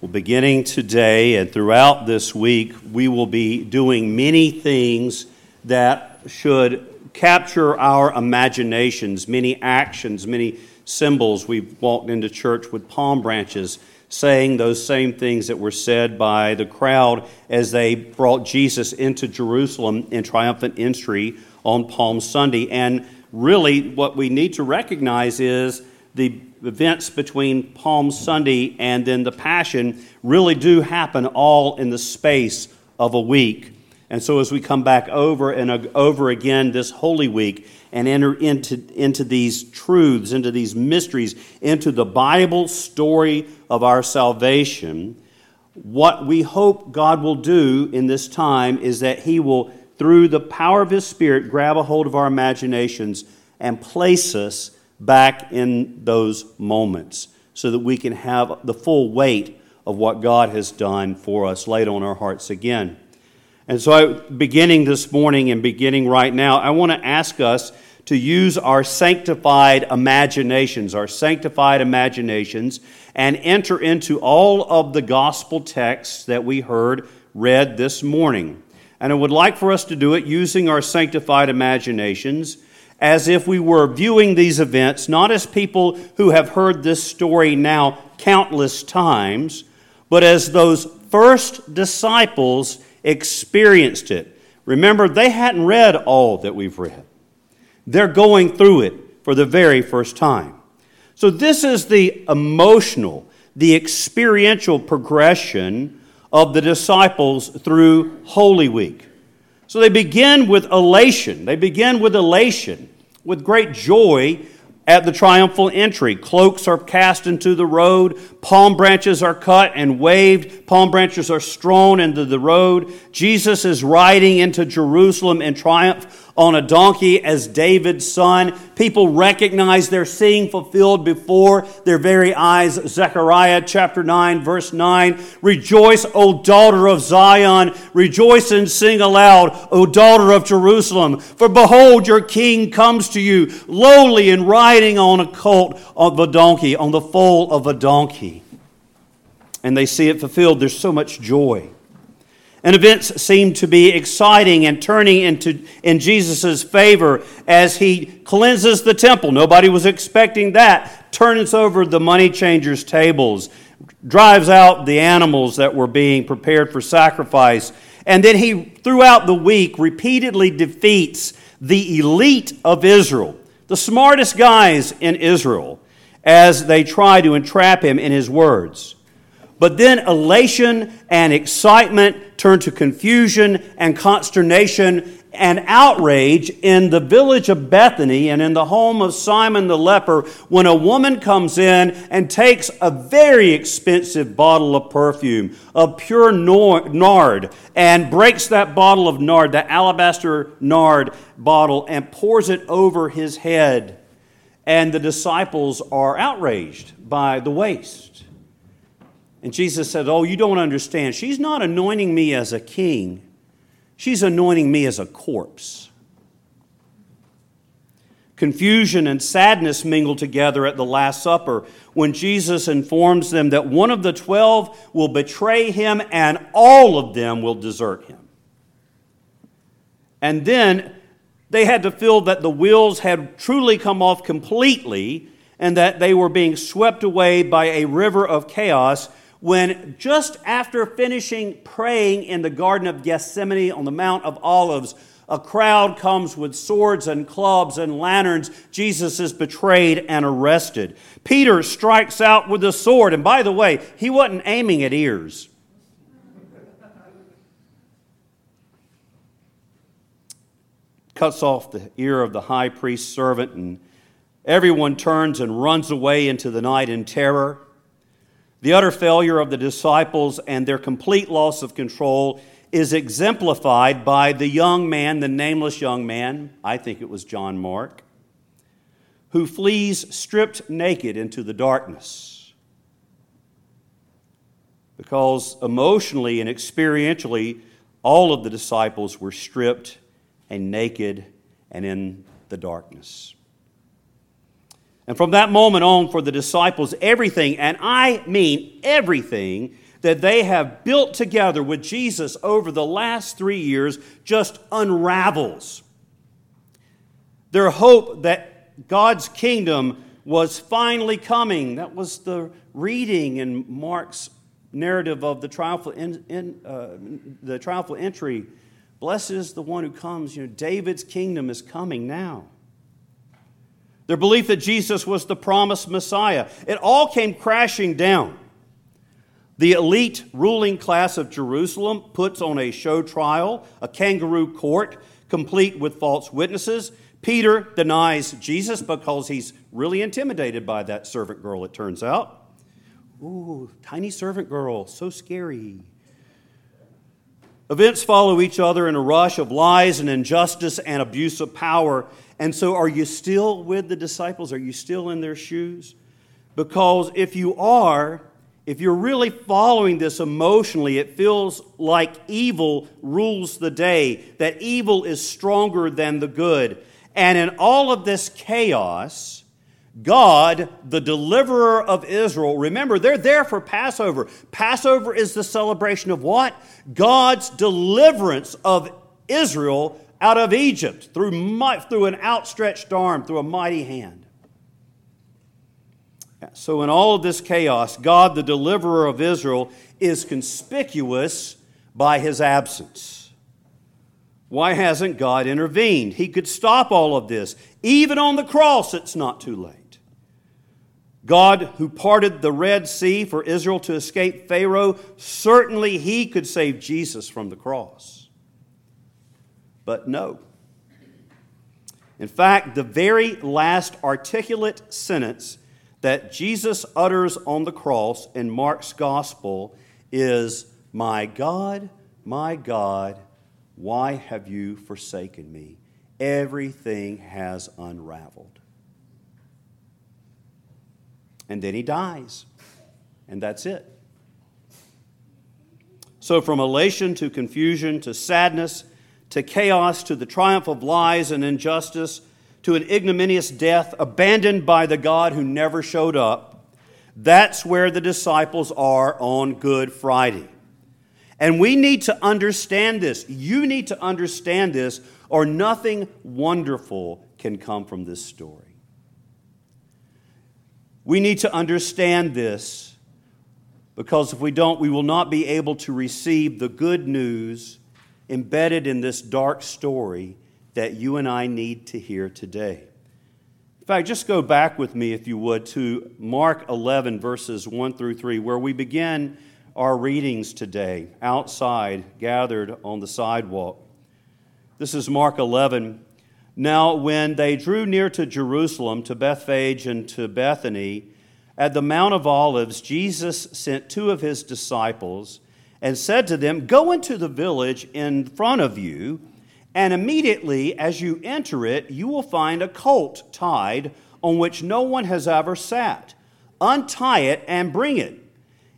Well, beginning today and throughout this week, we will be doing many things that should capture our imaginations, many actions, many symbols. We've walked into church with palm branches saying those same things that were said by the crowd as they brought Jesus into Jerusalem in triumphant entry on Palm Sunday. And really, what we need to recognize is the events between Palm Sunday and then the Passion really do happen all in the space of a week. And so, as we come back over and over again this Holy Week and enter into, into these truths, into these mysteries, into the Bible story of our salvation, what we hope God will do in this time is that He will, through the power of His Spirit, grab a hold of our imaginations and place us back in those moments so that we can have the full weight of what God has done for us laid on our hearts again. And so, I, beginning this morning and beginning right now, I want to ask us to use our sanctified imaginations, our sanctified imaginations, and enter into all of the gospel texts that we heard read this morning. And I would like for us to do it using our sanctified imaginations as if we were viewing these events not as people who have heard this story now countless times, but as those first disciples experienced it. Remember, they hadn't read all that we've read, they're going through it for the very first time. So, this is the emotional, the experiential progression of the disciples through Holy Week. So they begin with elation. They begin with elation, with great joy at the triumphal entry. Cloaks are cast into the road, palm branches are cut and waved, palm branches are strewn into the road. Jesus is riding into Jerusalem in triumph on a donkey as David's son. People recognize they're seeing fulfilled before their very eyes. Zechariah chapter 9, verse 9. Rejoice, O daughter of Zion. Rejoice and sing aloud, O daughter of Jerusalem. For behold, your king comes to you, lowly and riding on a colt of a donkey, on the foal of a donkey. And they see it fulfilled. There's so much joy. And events seem to be exciting and turning into in Jesus' favor as he cleanses the temple. Nobody was expecting that. Turns over the money changers' tables, drives out the animals that were being prepared for sacrifice. And then he, throughout the week, repeatedly defeats the elite of Israel, the smartest guys in Israel, as they try to entrap him in his words. But then elation and excitement turn to confusion and consternation and outrage in the village of Bethany and in the home of Simon the leper when a woman comes in and takes a very expensive bottle of perfume, of pure nard, and breaks that bottle of nard, that alabaster nard bottle, and pours it over his head. And the disciples are outraged by the waste. And Jesus said, Oh, you don't understand. She's not anointing me as a king, she's anointing me as a corpse. Confusion and sadness mingle together at the Last Supper when Jesus informs them that one of the twelve will betray him and all of them will desert him. And then they had to feel that the wheels had truly come off completely and that they were being swept away by a river of chaos when just after finishing praying in the Garden of Gethsemane on the Mount of Olives, a crowd comes with swords and clubs and lanterns. Jesus is betrayed and arrested. Peter strikes out with a sword, and by the way, he wasn't aiming at ears. Cuts off the ear of the high priest's servant, and everyone turns and runs away into the night in terror. The utter failure of the disciples and their complete loss of control is exemplified by the young man, the nameless young man, I think it was John Mark, who flees stripped naked into the darkness. Because emotionally and experientially, all of the disciples were stripped and naked and in the darkness. And from that moment on, for the disciples, everything, and I mean everything, that they have built together with Jesus over the last three years just unravels. Their hope that God's kingdom was finally coming. That was the reading in Mark's narrative of the triumphal, in, in, uh, the triumphal entry. Blessed is the one who comes. You know, David's kingdom is coming now. Their belief that Jesus was the promised Messiah. It all came crashing down. The elite ruling class of Jerusalem puts on a show trial, a kangaroo court, complete with false witnesses. Peter denies Jesus because he's really intimidated by that servant girl, it turns out. Ooh, tiny servant girl, so scary. Events follow each other in a rush of lies and injustice and abuse of power. And so, are you still with the disciples? Are you still in their shoes? Because if you are, if you're really following this emotionally, it feels like evil rules the day, that evil is stronger than the good. And in all of this chaos, God, the deliverer of Israel, remember, they're there for Passover. Passover is the celebration of what? God's deliverance of Israel out of Egypt through, through an outstretched arm, through a mighty hand. So, in all of this chaos, God, the deliverer of Israel, is conspicuous by his absence. Why hasn't God intervened? He could stop all of this. Even on the cross, it's not too late. God, who parted the Red Sea for Israel to escape Pharaoh, certainly he could save Jesus from the cross. But no. In fact, the very last articulate sentence that Jesus utters on the cross in Mark's gospel is, My God, my God, why have you forsaken me? Everything has unraveled and then he dies. And that's it. So, from elation to confusion to sadness to chaos to the triumph of lies and injustice to an ignominious death abandoned by the God who never showed up, that's where the disciples are on Good Friday. And we need to understand this. You need to understand this, or nothing wonderful can come from this story. We need to understand this because if we don't, we will not be able to receive the good news embedded in this dark story that you and I need to hear today. In fact, just go back with me, if you would, to Mark 11, verses 1 through 3, where we begin our readings today outside, gathered on the sidewalk. This is Mark 11, now, when they drew near to Jerusalem, to Bethphage and to Bethany, at the Mount of Olives, Jesus sent two of his disciples and said to them, Go into the village in front of you, and immediately as you enter it, you will find a colt tied on which no one has ever sat. Untie it and bring it.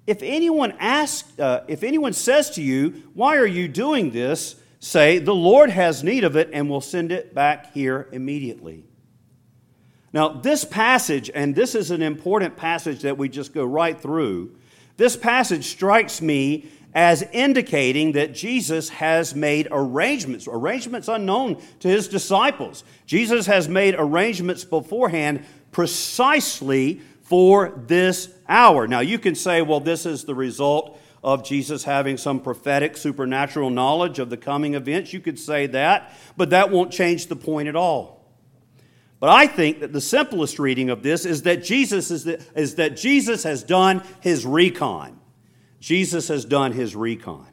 If anyone asks, uh, if anyone says to you, Why are you doing this? say, The Lord has need of it and will send it back here immediately. Now, this passage, and this is an important passage that we just go right through, this passage strikes me as indicating that Jesus has made arrangements, arrangements unknown to his disciples. Jesus has made arrangements beforehand precisely for this hour. Now, you can say, well, this is the result of Jesus having some prophetic, supernatural knowledge of the coming events. You could say that, but that won't change the point at all. But I think that the simplest reading of this is that Jesus is, the, is that Jesus has done his recon. Jesus has done his recon.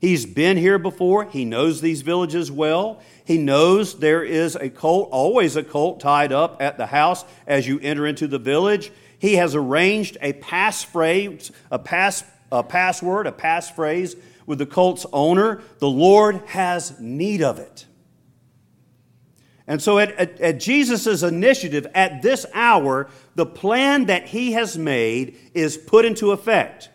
He's been here before. He knows these villages well. He knows there is a colt, always a colt tied up at the house as you enter into the village. He has arranged a passphrase, a pass a password, a passphrase with the cult's owner. The Lord has need of it. And so, at, at, at Jesus' initiative, at this hour, the plan that he has made is put into effect.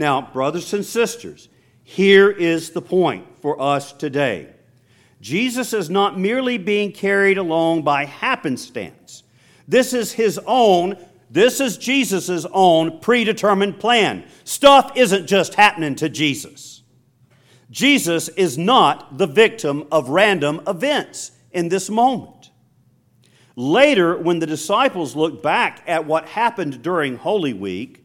Now, brothers and sisters, here is the point for us today Jesus is not merely being carried along by happenstance, this is his own This is Jesus' own predetermined plan. Stuff isn't just happening to Jesus. Jesus is not the victim of random events in this moment. Later, when the disciples looked back at what happened during Holy Week,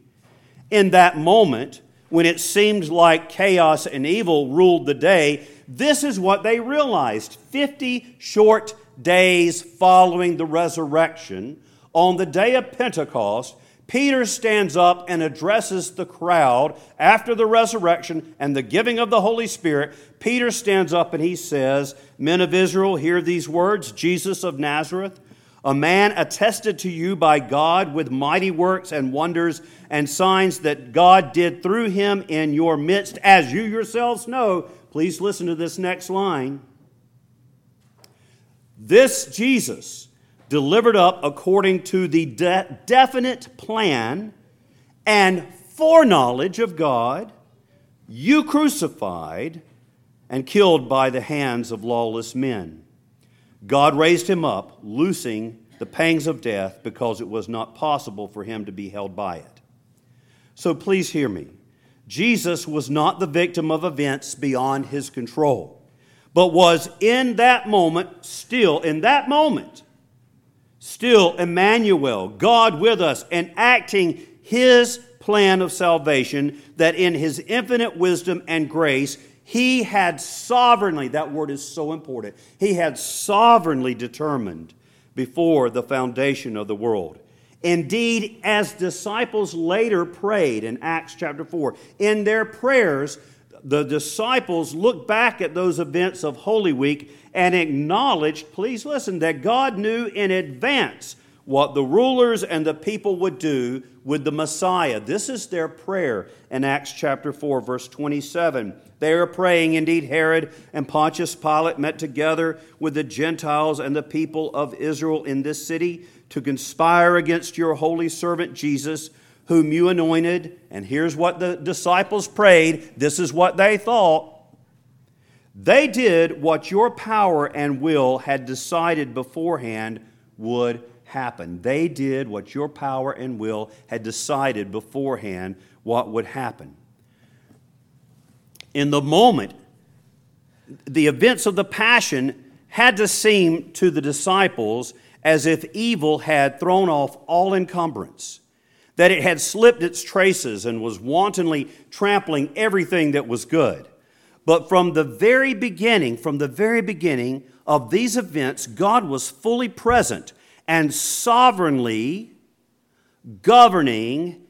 in that moment, when it seemed like chaos and evil ruled the day, this is what they realized 50 short days following the resurrection on the day of Pentecost, Peter stands up and addresses the crowd after the resurrection and the giving of the Holy Spirit. Peter stands up and he says, Men of Israel, hear these words Jesus of Nazareth, a man attested to you by God with mighty works and wonders and signs that God did through him in your midst, as you yourselves know. Please listen to this next line. This Jesus, delivered up according to the de- definite plan and foreknowledge of God, you crucified and killed by the hands of lawless men. God raised him up, loosing the pangs of death because it was not possible for him to be held by it. So please hear me. Jesus was not the victim of events beyond his control, but was in that moment, still in that moment, still Emmanuel, God with us, and acting his plan of salvation, that in his infinite wisdom and grace, he had sovereignly, that word is so important, he had sovereignly determined before the foundation of the world. Indeed, as disciples later prayed in Acts chapter 4, in their prayers, the disciples looked back at those events of Holy Week and acknowledged, please listen, that God knew in advance what the rulers and the people would do with the Messiah. This is their prayer in Acts chapter 4, verse 27. They are praying, indeed, Herod and Pontius Pilate met together with the Gentiles and the people of Israel in this city to conspire against your holy servant Jesus whom you anointed. And here's what the disciples prayed. This is what they thought. They did what your power and will had decided beforehand would happen. They did what your power and will had decided beforehand what would happen. In the moment, the events of the Passion had to seem to the disciples as if evil had thrown off all encumbrance that it had slipped its traces and was wantonly trampling everything that was good. But from the very beginning, from the very beginning of these events, God was fully present and sovereignly governing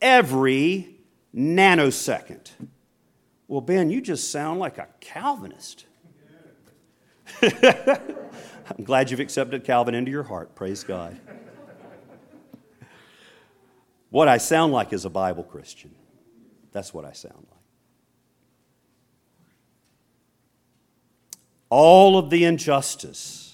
every nanosecond. Well, Ben, you just sound like a Calvinist. I'm glad you've accepted Calvin into your heart. Praise God. What I sound like is a Bible Christian. That's what I sound like. All of the injustice.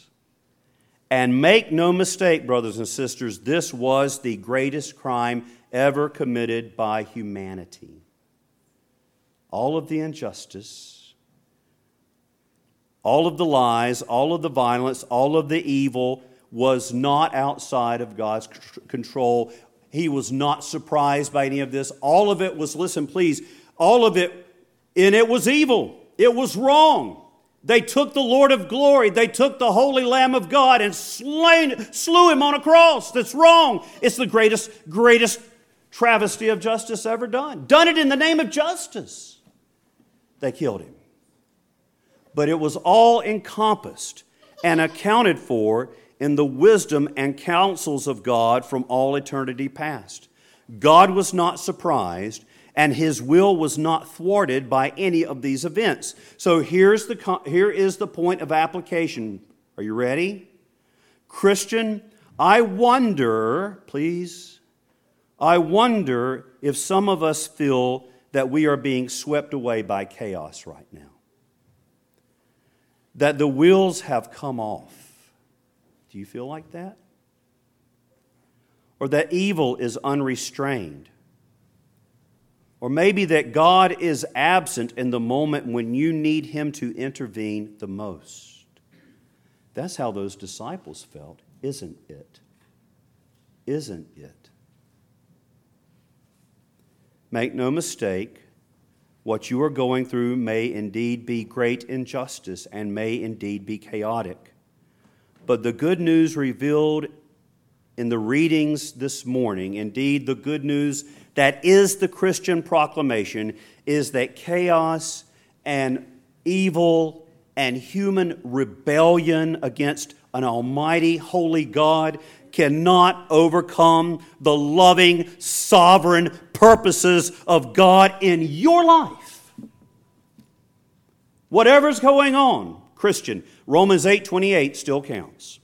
And make no mistake, brothers and sisters, this was the greatest crime ever committed by humanity. All of the injustice, all of the lies, all of the violence, all of the evil was not outside of God's control he was not surprised by any of this. All of it was, listen, please, all of it, and it was evil. It was wrong. They took the Lord of glory, they took the Holy Lamb of God and slain, slew him on a cross. That's wrong. It's the greatest, greatest travesty of justice ever done. Done it in the name of justice. They killed him. But it was all encompassed and accounted for in the wisdom and counsels of God from all eternity past. God was not surprised, and his will was not thwarted by any of these events. So here's the, here is the point of application. Are you ready? Christian, I wonder, please, I wonder if some of us feel that we are being swept away by chaos right now. That the wheels have come off do you feel like that? Or that evil is unrestrained? Or maybe that God is absent in the moment when you need Him to intervene the most. That's how those disciples felt, isn't it? Isn't it? Make no mistake, what you are going through may indeed be great injustice and may indeed be chaotic. But the good news revealed in the readings this morning, indeed, the good news that is the Christian proclamation, is that chaos and evil and human rebellion against an almighty, holy God cannot overcome the loving, sovereign purposes of God in your life. Whatever's going on, Christian, Romans 8 28 still counts.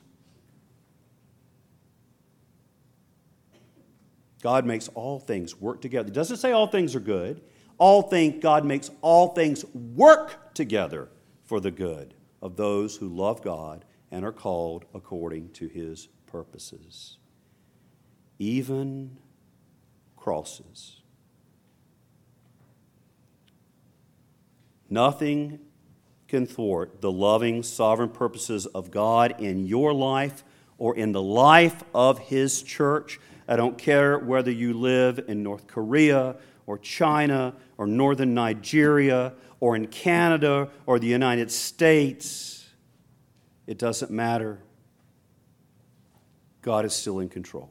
God makes all things work together. It doesn't say all things are good. All things, God makes all things work together for the good of those who love God and are called according to his purposes. Even crosses. Nothing can thwart the loving, sovereign purposes of God in your life or in the life of His church. I don't care whether you live in North Korea or China or northern Nigeria or in Canada or the United States. It doesn't matter. God is still in control.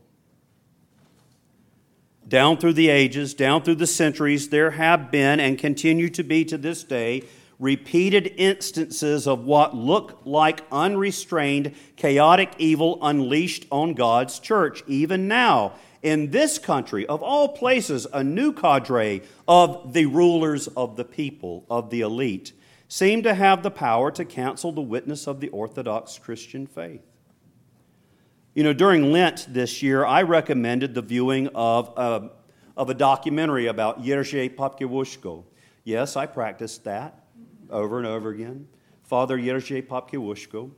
Down through the ages, down through the centuries, there have been and continue to be to this day repeated instances of what look like unrestrained, chaotic evil unleashed on God's church. Even now, in this country, of all places, a new cadre of the rulers of the people, of the elite, seem to have the power to cancel the witness of the Orthodox Christian faith. You know, during Lent this year, I recommended the viewing of a, of a documentary about Jerzy Popieluszko. Yes, I practiced that over and over again. Father Jerzy Popieluszko.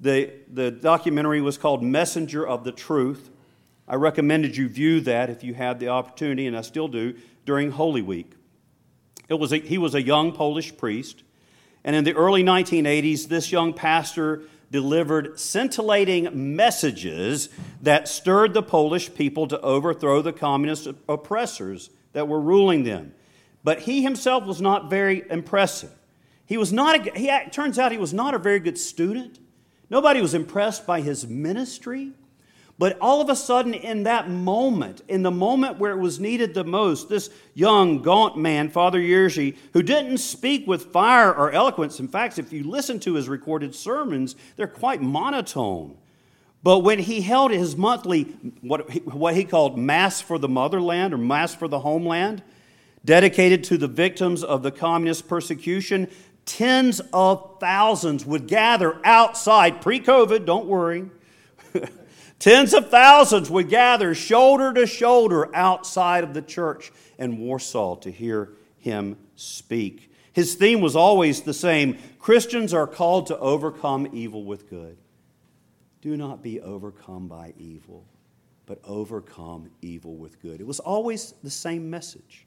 The, the documentary was called Messenger of the Truth. I recommended you view that if you had the opportunity, and I still do, during Holy Week. It was a, he was a young Polish priest, and in the early 1980s, this young pastor delivered scintillating messages that stirred the Polish people to overthrow the communist oppressors that were ruling them. But he himself was not very impressive. He was not a, he, turns out he was not a very good student. Nobody was impressed by his ministry. But all of a sudden, in that moment, in the moment where it was needed the most, this young, gaunt man, Father Jerzy, who didn't speak with fire or eloquence, in fact, if you listen to his recorded sermons, they're quite monotone. But when he held his monthly, what he, what he called Mass for the Motherland or Mass for the Homeland, dedicated to the victims of the communist persecution, tens of thousands would gather outside, pre COVID, don't worry. Tens of thousands would gather shoulder to shoulder outside of the church in Warsaw to hear him speak. His theme was always the same Christians are called to overcome evil with good. Do not be overcome by evil, but overcome evil with good. It was always the same message.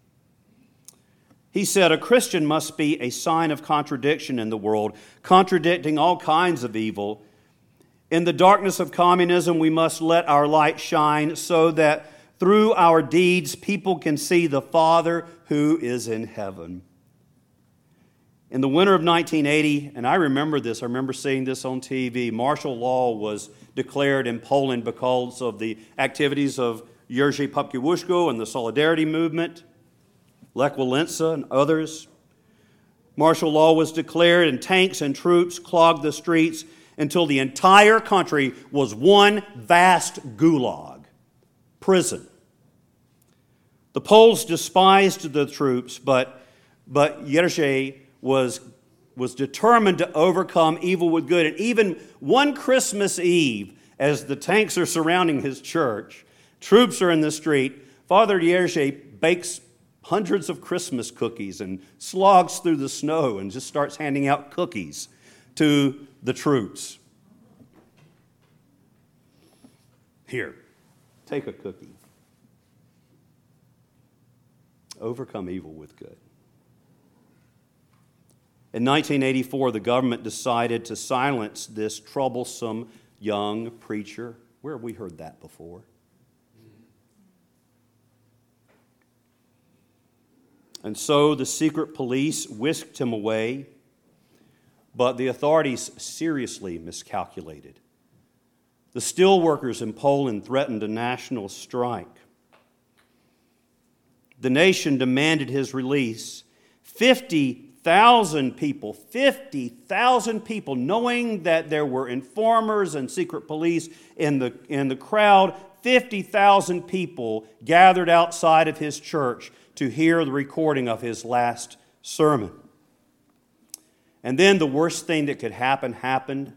He said, A Christian must be a sign of contradiction in the world, contradicting all kinds of evil in the darkness of communism, we must let our light shine so that through our deeds, people can see the Father who is in heaven. In the winter of 1980, and I remember this, I remember seeing this on TV, martial law was declared in Poland because of the activities of Jerzy Popieluszko and the Solidarity Movement, Lech Walesa and others. Martial law was declared, and tanks and troops clogged the streets until the entire country was one vast gulag, prison. The Poles despised the troops, but, but Jerzy was, was determined to overcome evil with good. And even one Christmas Eve, as the tanks are surrounding his church, troops are in the street, Father Jerzy bakes hundreds of Christmas cookies and slogs through the snow and just starts handing out cookies to the troops. Here, take a cookie. Overcome evil with good. In 1984, the government decided to silence this troublesome young preacher. Where have we heard that before? And so the secret police whisked him away, but the authorities seriously miscalculated. The steelworkers in Poland threatened a national strike. The nation demanded his release. 50,000 people, 50,000 people, knowing that there were informers and secret police in the, in the crowd, 50,000 people gathered outside of his church to hear the recording of his last sermon. And then the worst thing that could happen happened.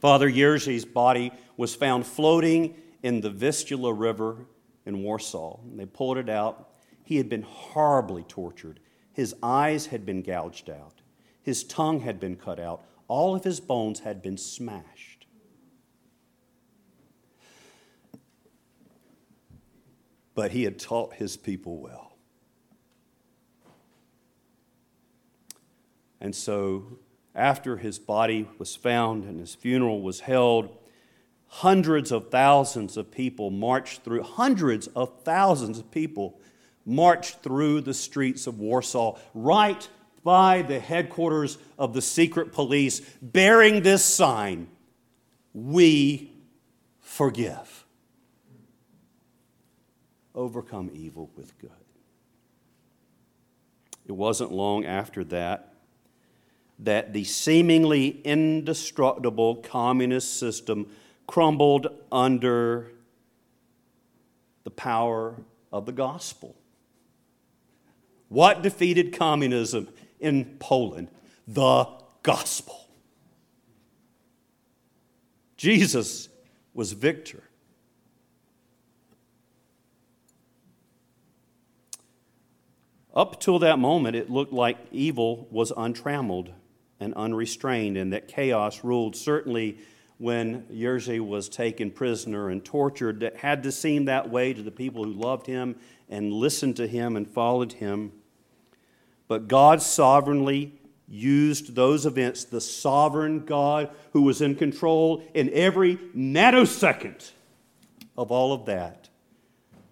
Father Jerzy body was found floating in the Vistula River in Warsaw. They pulled it out. He had been horribly tortured. His eyes had been gouged out, his tongue had been cut out, all of his bones had been smashed. But he had taught his people well. And so, after his body was found and his funeral was held, hundreds of thousands of people marched through, hundreds of thousands of people marched through the streets of Warsaw, right by the headquarters of the secret police, bearing this sign We forgive. Overcome evil with good. It wasn't long after that that the seemingly indestructible communist system crumbled under the power of the gospel. What defeated communism in Poland? The gospel. Jesus was victor. Up till that moment, it looked like evil was untrammeled and unrestrained, and that chaos ruled. Certainly, when Jerzy was taken prisoner and tortured, that had to seem that way to the people who loved him and listened to him and followed him. But God sovereignly used those events, the sovereign God who was in control in every nanosecond of all of that,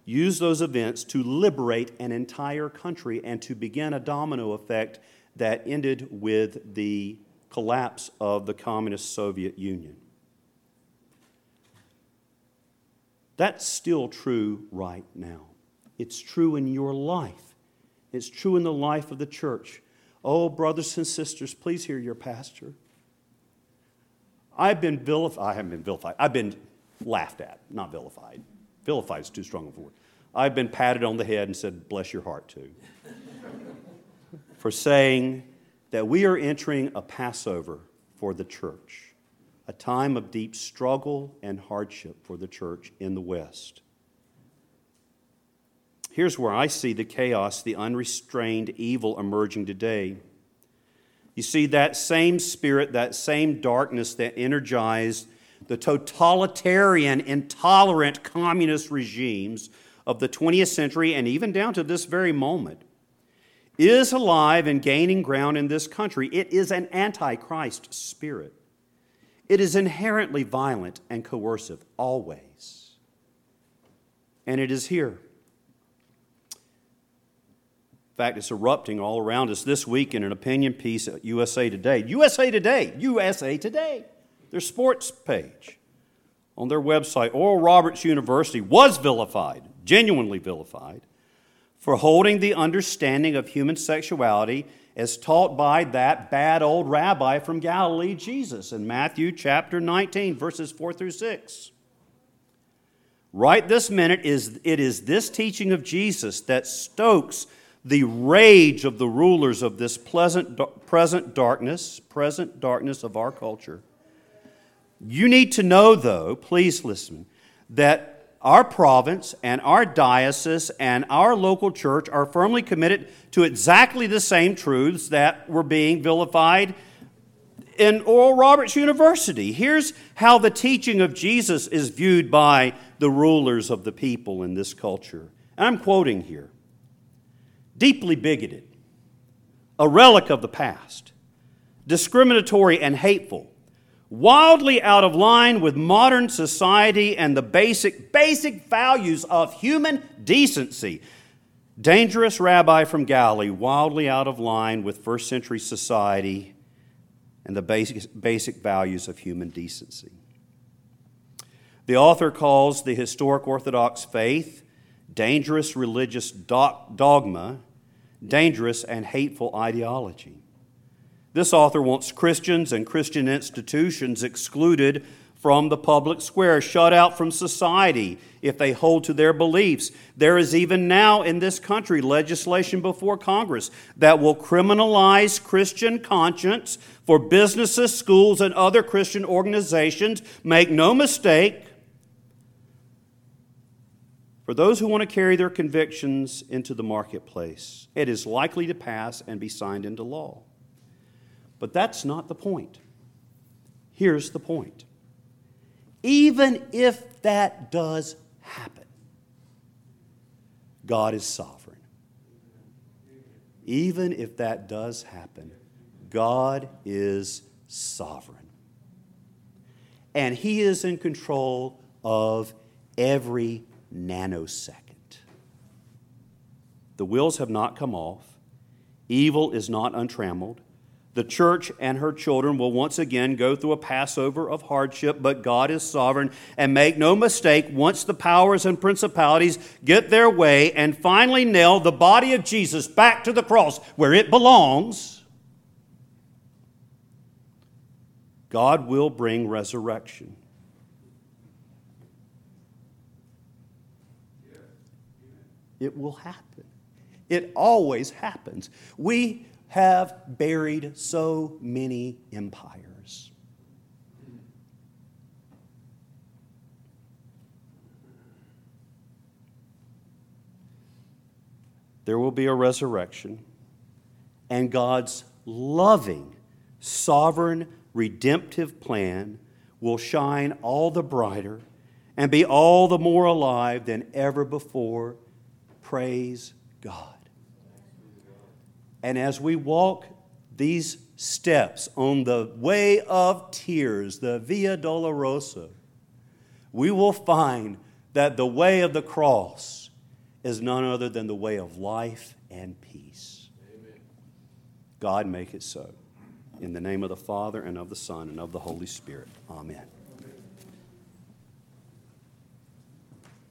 used those events to liberate an entire country and to begin a domino effect that ended with the collapse of the communist Soviet Union. That's still true right now. It's true in your life, it's true in the life of the church. Oh, brothers and sisters, please hear your pastor. I've been vilified. I haven't been vilified. I've been laughed at, not vilified. Vilified is too strong a word. I've been patted on the head and said, bless your heart, too, for saying that we are entering a Passover for the church, a time of deep struggle and hardship for the church in the West. Here's where I see the chaos, the unrestrained evil emerging today. You see, that same spirit, that same darkness that energized the totalitarian, intolerant communist regimes of the 20th century and even down to this very moment is alive and gaining ground in this country. It is an antichrist spirit. It is inherently violent and coercive, always. And it is here. In fact, it's erupting all around us this week in an opinion piece at USA Today. USA Today, USA Today, their sports page on their website. Oral Roberts University was vilified, genuinely vilified, for holding the understanding of human sexuality as taught by that bad old rabbi from Galilee, Jesus, in Matthew chapter 19, verses 4 through 6. Right this minute, is, it is this teaching of Jesus that stokes the rage of the rulers of this pleasant, present darkness, present darkness of our culture. You need to know, though, please listen, that our province and our diocese and our local church are firmly committed to exactly the same truths that were being vilified in Oral Roberts University. Here's how the teaching of Jesus is viewed by the rulers of the people in this culture. And I'm quoting here deeply bigoted, a relic of the past, discriminatory and hateful, wildly out of line with modern society and the basic, basic values of human decency. Dangerous rabbi from Galilee, wildly out of line with first century society and the basic, basic values of human decency. The author calls the historic Orthodox faith dangerous religious dogma, dangerous and hateful ideology. This author wants Christians and Christian institutions excluded from the public square, shut out from society if they hold to their beliefs. There is even now in this country legislation before Congress that will criminalize Christian conscience for businesses, schools, and other Christian organizations. Make no mistake, for those who want to carry their convictions into the marketplace, it is likely to pass and be signed into law. But that's not the point. Here's the point even if that does happen, God is sovereign. Even if that does happen, God is sovereign. And He is in control of every nanosecond. The wheels have not come off, evil is not untrammeled. The church and her children will once again go through a Passover of hardship, but God is sovereign. And make no mistake, once the powers and principalities get their way and finally nail the body of Jesus back to the cross where it belongs, God will bring resurrection. It will happen. It always happens. We have buried so many empires. There will be a resurrection, and God's loving, sovereign, redemptive plan will shine all the brighter and be all the more alive than ever before. Praise God. And as we walk these steps on the way of tears, the Via Dolorosa, we will find that the way of the cross is none other than the way of life and peace. Amen. God make it so. In the name of the Father, and of the Son, and of the Holy Spirit. Amen.